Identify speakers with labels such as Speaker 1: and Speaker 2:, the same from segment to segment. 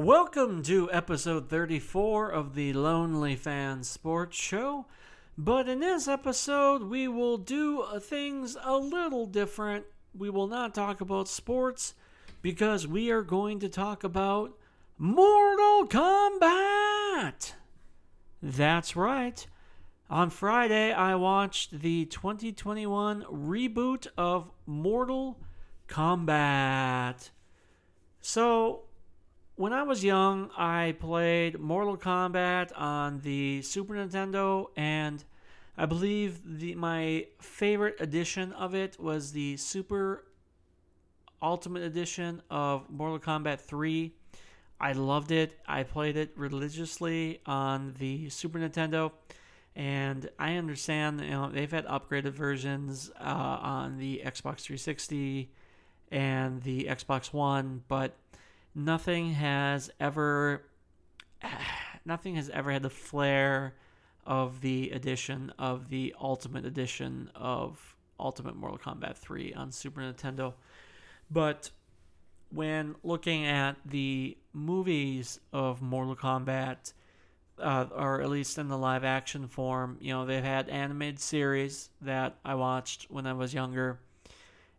Speaker 1: Welcome to episode 34 of the Lonely Fan Sports Show. But in this episode, we will do uh, things a little different. We will not talk about sports because we are going to talk about Mortal Kombat. That's right. On Friday, I watched the 2021 reboot of Mortal Kombat. So, when I was young, I played Mortal Kombat on the Super Nintendo, and I believe the my favorite edition of it was the Super Ultimate Edition of Mortal Kombat 3. I loved it. I played it religiously on the Super Nintendo, and I understand you know they've had upgraded versions uh, on the Xbox 360 and the Xbox One, but nothing has ever nothing has ever had the flair of the edition of the ultimate edition of Ultimate Mortal Kombat 3 on Super Nintendo. But when looking at the movies of Mortal Kombat, uh, or at least in the live action form, you know, they've had animated series that I watched when I was younger,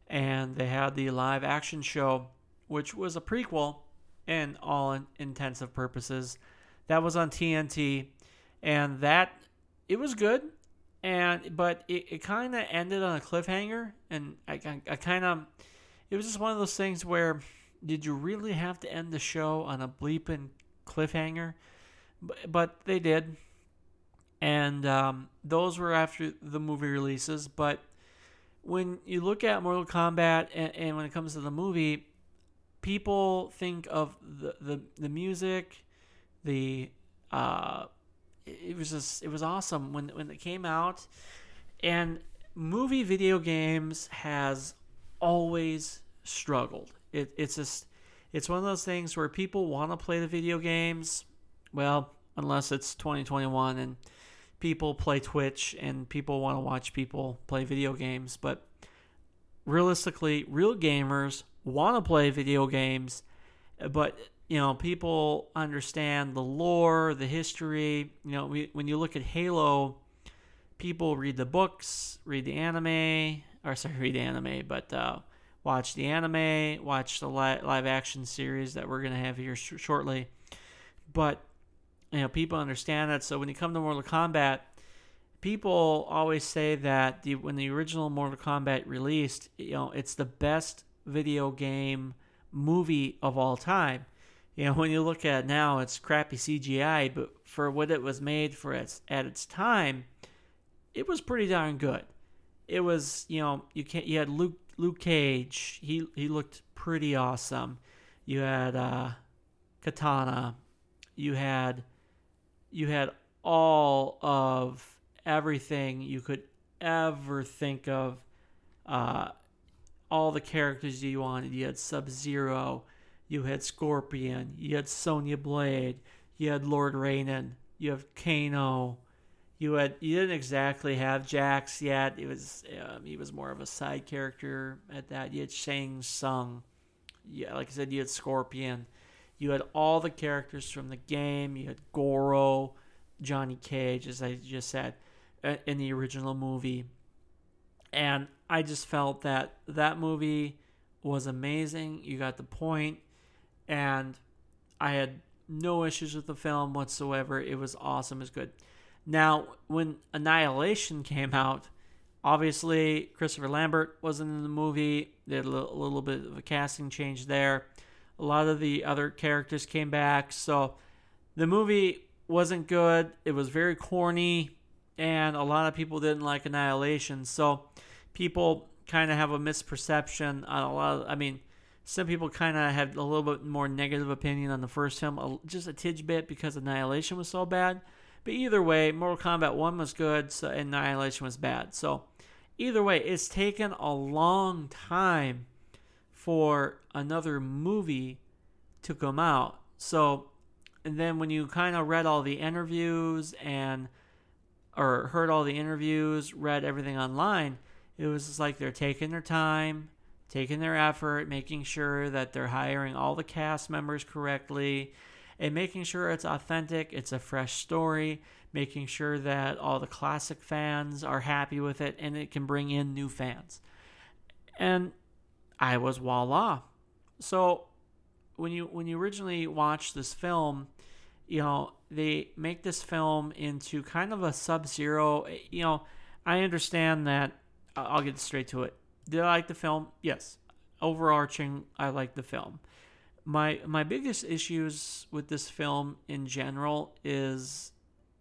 Speaker 1: and they had the live action show, which was a prequel in all intensive purposes. That was on TNT, and that it was good, and but it, it kind of ended on a cliffhanger, and I, I, I kind of it was just one of those things where did you really have to end the show on a bleeping cliffhanger? But, but they did, and um, those were after the movie releases. But when you look at Mortal Kombat, and, and when it comes to the movie, people think of the the, the music, the uh, it was just it was awesome when when it came out, and movie video games has always struggled. It, it's just it's one of those things where people want to play the video games, well, unless it's 2021 and people play Twitch and people want to watch people play video games, but realistically, real gamers want to play video games, but you know, people understand the lore, the history. You know, we, when you look at Halo, people read the books, read the anime, or sorry, read the anime, but uh, watch the anime, watch the li- live action series that we're to have here sh- shortly. But, you know, people understand that. So when you come to Mortal Kombat, people always say that the, when the original Mortal Kombat released, you know, it's the best video game movie of all time. You know, when you look at it now, it's crappy CGI, but for what it was made for its at its time, it was pretty darn good. It was, you know, you can't you had Luke Luke Cage. He he looked pretty awesome. You had uh, Kitana. You had you had all of everything you could ever think of. Uh, all the characters you wanted. You had Sub Zero, you had Scorpion, you had Sonya Blade, you had Lord Raiden, you have Kano. You had you didn't exactly have Jax yet. It was um, he was more of a side character at that. You had Shang Tsung. Yeah, like I said, you had Scorpion. You had all the characters from the game. You had Goro, Johnny Cage, as I just said, uh, in the original movie. And I just felt that that movie was amazing. You got the point, and I had no issues with the film whatsoever. It was awesome. It was good. Now, when Annihilation came out, obviously Christopher Lambert wasn't in the movie. They had a little, a little bit of a casting change there. A lot of the other characters came back, so the movie wasn't good. It was very corny, and a lot of people didn't like Annihilation. So people kind of have a misperception on a lot of, I mean, some people kind of had a little bit more negative opinion on the first film, just a tidge bit because Annihilation was so bad. But either way, Mortal Kombat 1 was good, so Annihilation was bad. So either way, it's taken a long time for another movie to come out. So, and then when you kind of read all the interviews and, or heard all the interviews, read everything online, it was like they're taking their time. taking their effort, making sure that they're hiring all the cast members correctly, and making sure it's authentic, it's a fresh story, making sure that all the classic fans are happy with it, and it can bring in new fans. And I was voila. So when you when you originally watch this film, you know they make this film into kind of a Sub-Zero. You know, I understand that. I'll get straight to it. Did I like the film? Yes. Overarching, I like the film. My my biggest issues with this film in general is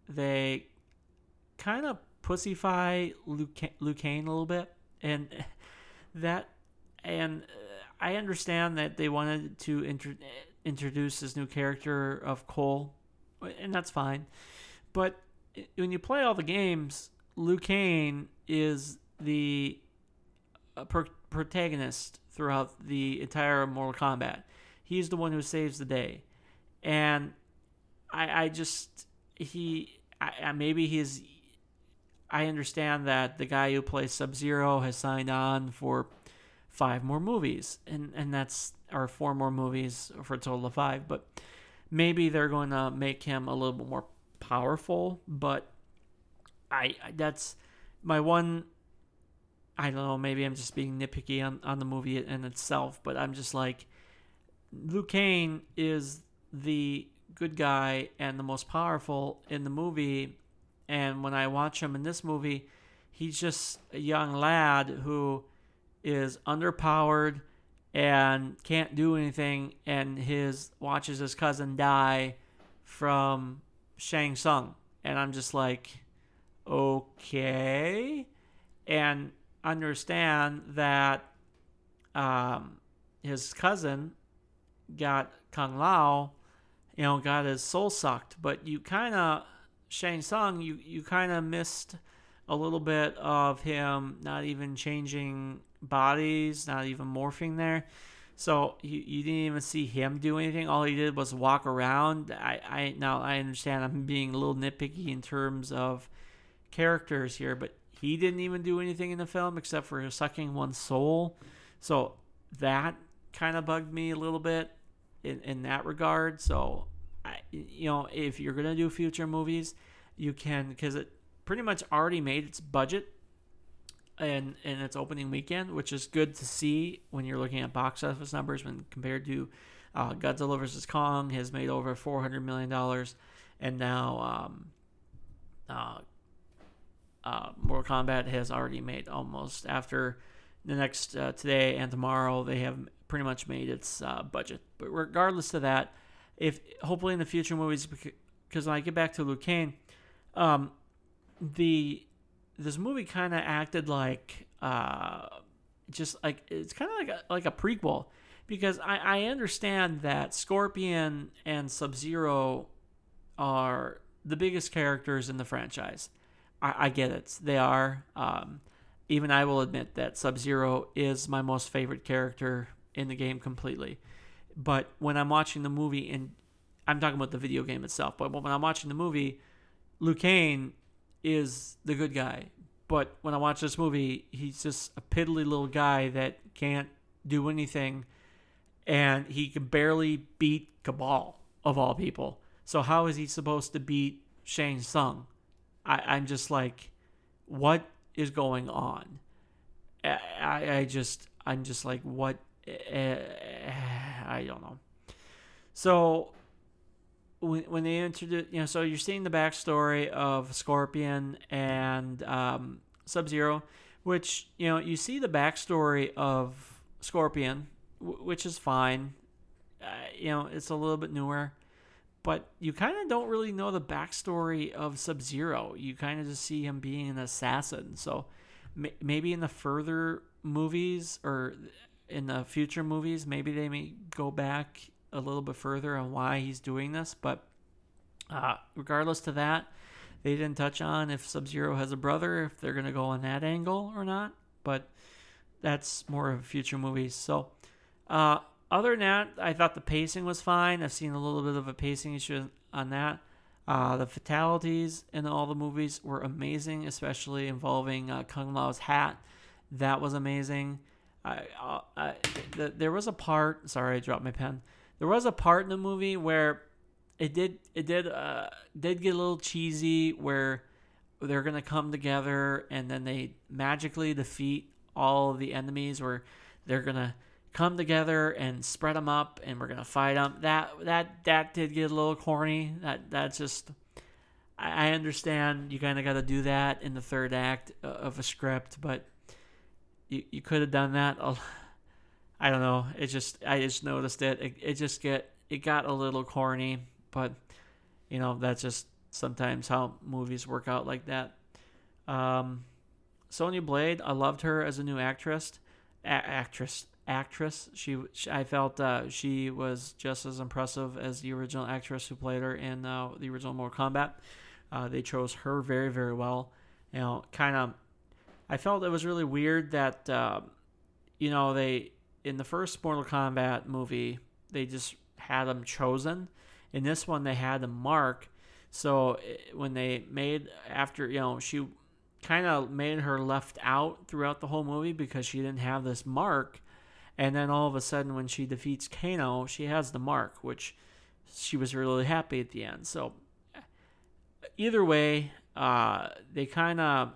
Speaker 1: they kind of pussyfy Kang a little bit, and that and uh, I understand that they wanted to inter- introduce this new character of Cole, and that's fine. But eh, when you play all the games, Liu Kang is the uh, per- protagonist throughout the entire Mortal Kombat. He's the one who saves the day, and I, I just he I, maybe he's. I understand that the guy who plays Sub Zero has signed on for five more movies, and and that's or four more movies for a total of five. But maybe they're going to make him a little bit more powerful. But I that's my one. I don't know. Maybe I'm just being nitpicky on on the movie in itself, but I'm just like, Liu Kang is the good guy and the most powerful in the movie. And when I watch him in this movie, he's just a young lad who is underpowered and can't do anything and his watches his cousin die from Shang Tsung and I'm just like okay and understand that um, his cousin got Kung Lao you know got his soul sucked but you kind of Shang Tsung you you kind of missed a little bit of him not even changing bodies, not even morphing there. So you, you didn't even see him do anything. All he did was walk around. I, I now I understand I'm being a little nitpicky in terms of characters here, but he didn't even do anything in the film except for sucking one's soul. So that kind of bugged me a little bit in, in that regard. So, I, you know, if you're gonna do future movies, you can because it pretty much already made its budget and in its opening weekend, which is good to see when you're looking at box office numbers when compared to uh, Godzilla vs Kong has made over 400 million dollars, and now um, uh, uh, Mortal Kombat has already made almost after the next uh, today and tomorrow they have pretty much made its uh, budget. But regardless of that, if hopefully in the future movies, because when I get back to Liu Kang, um, the this movie kind of acted like uh, just like it's kind of like a, like a prequel because I, I understand that Scorpion and Sub Zero are the biggest characters in the franchise. I, I get it; they are. Um, even I will admit that Sub Zero is my most favorite character in the game completely. But when I'm watching the movie, and I'm talking about the video game itself, but when I'm watching the movie, Liu Kang is the good guy. But when I watch this movie, he's just a piddly little guy that can't do anything, and he can barely beat Kabal, of all people. So how is he supposed to beat Shang Tsung? I, I'm just like, what is going on? I, I just I'm just like what uh, I don't know. So when, when they introduce, you know, so you're seeing the backstory of Scorpion and um, Sub Zero, which you know you see the backstory of Scorpion, w- which is fine. Uh, you know, it's a little bit newer, but you kind of don't really know the backstory of Sub Zero. You kind of just see him being an assassin. So m- maybe in the further movies or in the future movies, maybe they may go back a little bit further on why he's doing this. But uh, regardless to that, they didn't touch on if Sub Zero has a brother, if they're going to go on that angle or not. But that's more of future movies. So, uh, other than that, I thought the pacing was fine. I've seen a little bit of a pacing issue on that. Uh, the fatalities in all the movies were amazing, especially involving uh, Kung Lao's hat. That was amazing. I, I, I the, there was a part. Sorry, I dropped my pen. There was a part in the movie where it did it did uh did get a little cheesy where they're gonna come together and then they magically defeat all the enemies where they're gonna come together and spread them up and we're gonna fight them that that that did get a little corny that that's just i, I understand you kind of got to do that in the third act of a script but you, you could have done that i don't know it just i just noticed it. it it just get it got a little corny but you know that's just sometimes how movies work out like that. Um, Sonya Blade, I loved her as a new actress. A- actress, actress. She, she I felt uh, she was just as impressive as the original actress who played her in uh, the original Mortal Kombat. Uh, they chose her very, very well. You know, kind of. I felt it was really weird that, uh, you know, they in the first Mortal Kombat movie they just had them chosen. In this one, they had them mark so eh, when they made after you know she kind of made her left out throughout the whole movie because she didn't have this mark, and then all of a sudden when she defeats Kano, she has the mark, which she was really happy at the end. So either way, uh, they kind of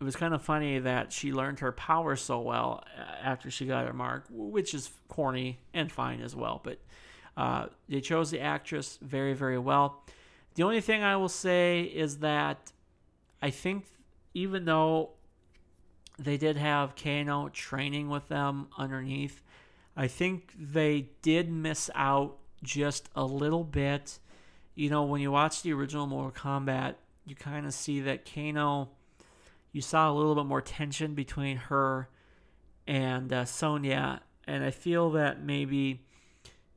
Speaker 1: it was kind of funny that she learned her power so well uh, after she got her mark, which is corny and fine as well. But uh, they chose the actress very, very well. The only thing I will say is that I think even though they did have Kano training with them underneath, I think they did miss out just a little bit. You know, when you watch the original Mortal Kombat, you kind of see that Kano, you saw a little bit more tension between her and uh, Sonya, and I feel that maybe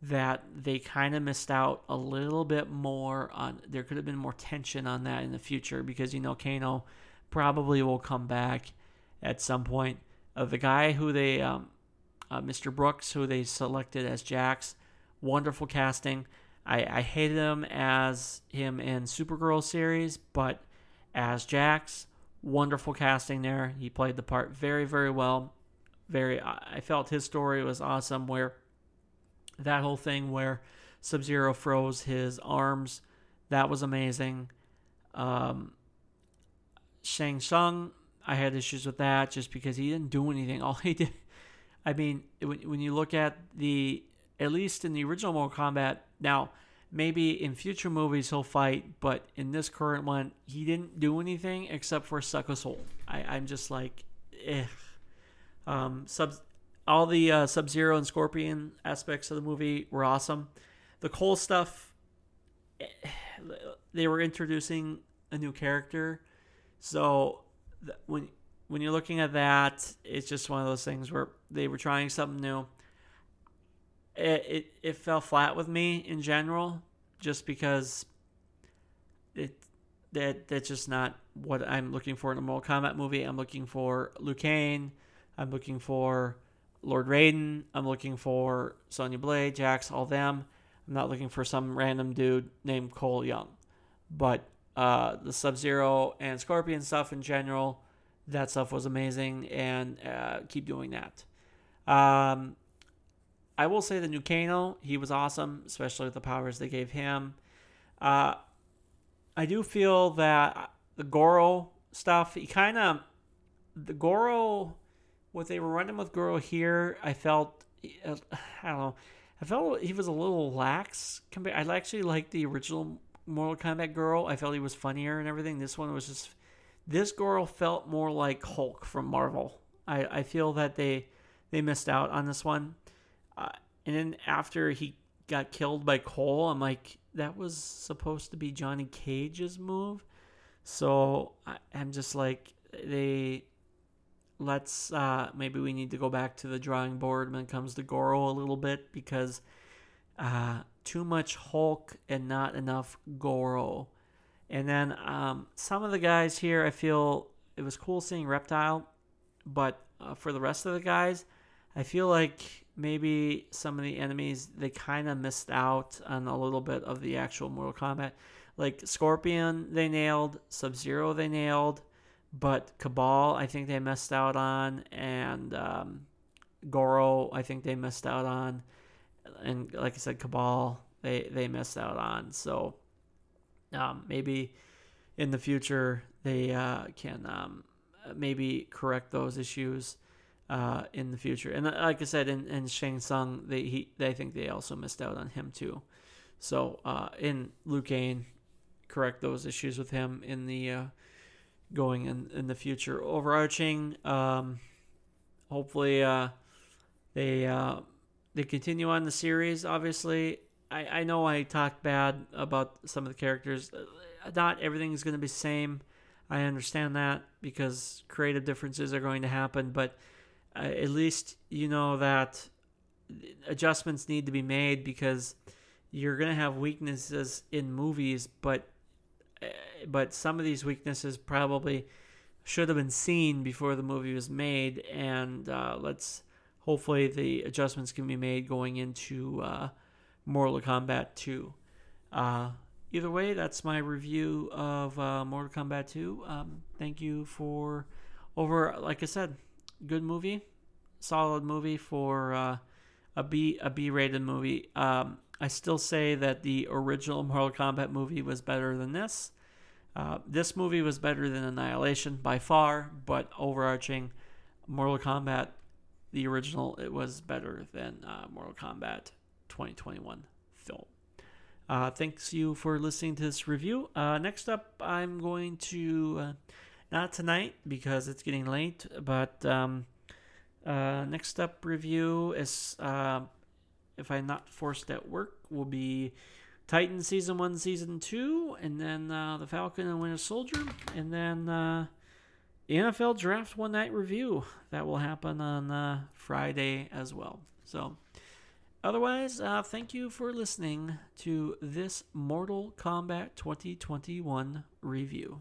Speaker 1: that they kind of missed out a little bit more on. There could have been more tension on that in the future because you know Kano probably will come back at some point. Uh, the guy who they, um, uh, Mr. Brooks, who they selected as Jax, wonderful casting. I, I hated him as him in Supergirl series, but as Jax, wonderful casting there. He played the part very, very well. Very, I felt his story was awesome. Where that whole thing where Sub Zero froze his arms, that was amazing. Um, Shang Tsung, I had issues with that just because he didn't do anything. All he did, I mean, when, when you look at the, at least in the original Mortal Kombat, now maybe in future movies he'll fight, but in this current one, he didn't do anything except for suck a soul. I, I'm just like, eh. Um, Sub all the uh, Sub Zero and Scorpion aspects of the movie were awesome. The Cole stuff, eh, they were introducing a new character, so when when you're looking at that, it's just one of those things where they were trying something new. It it, it fell flat with me in general, just because it that that's just not what I'm looking for in a Mortal Kombat movie. I'm looking for Liu Kang. I'm looking for Lord Raiden. I'm looking for Sonya Blade, Jax, all them. I'm not looking for some random dude named Cole Young. But uh, the Sub Zero and Scorpion stuff in general, that stuff was amazing, and uh, keep doing that. Um, I will say the new Kano, he was awesome, especially with the powers they gave him. Uh, I do feel that the Goro stuff, he kind of, the Goro what they were running with Goro here, I felt I don't know. I felt he was a little lax. I actually liked the original Mortal Kombat Goro, I felt he was funnier and everything. This one was just this Goro felt more like Hulk from Marvel. I, I feel that they they missed out on this one. Uh, and then after he got killed by Cole, I'm like, that was supposed to be Johnny Cage's move. So I, I'm just like, they let's uh, maybe we need to go back to the drawing board when it comes to Goro a little bit because uh, too much Hulk and not enough Goro. And then um, some of the guys here, I feel it was cool seeing Reptile, but uh, for the rest of the guys, I feel like maybe some of the enemies they kind of missed out on a little bit of the actual Mortal Kombat. Like Scorpion, they nailed. Sub Zero, they nailed but Kabal, I think they missed out on, and um, Goro, I think they missed out on, and like I said, Kabal, they they missed out on. So um, maybe in the future they uh, can um, maybe correct those issues uh, in the future. And uh, like I said, in, in Shang Tsung, they he they think they also missed out on him too. So uh, in Liu correct those issues with him in the uh, going in in the future. Overarching, um, hopefully uh, they they continue on the series. Obviously, I I know I talked bad about some of the characters. Not everything is going to be the same. I understand that because creative differences are going to happen, but uh, at least you know that adjustments need to be made because you're going to have weaknesses in movies, but uh, but some of these weaknesses probably should have been seen before the movie was made, and uh, let's hopefully the adjustments can be made going into uh, Mortal Kombat 2. Uh, either way, that's my review of uh, Mortal Kombat 2. Um, thank you for over, like I said, good movie, solid movie for uh, a B a B rated movie. Um, I still say that the original Mortal Kombat movie was better than this. Uh, this movie was better than Annihilation by far, but overarching Mortal Kombat, the original, it was better than uh, Mortal Kombat 2021 film. Uh, thanks you for listening to this review. Uh, next up, I'm going to uh, not tonight because it's getting late, but um, uh, next up review is uh, if I'm not forced at work will be Titan season one, season two, and then uh, the Falcon and Winter Soldier, and then the NFL Draft One Night Review that will happen on Friday as well. So. Otherwise, uh, thank you for listening to this Mortal Kombat 2021 review.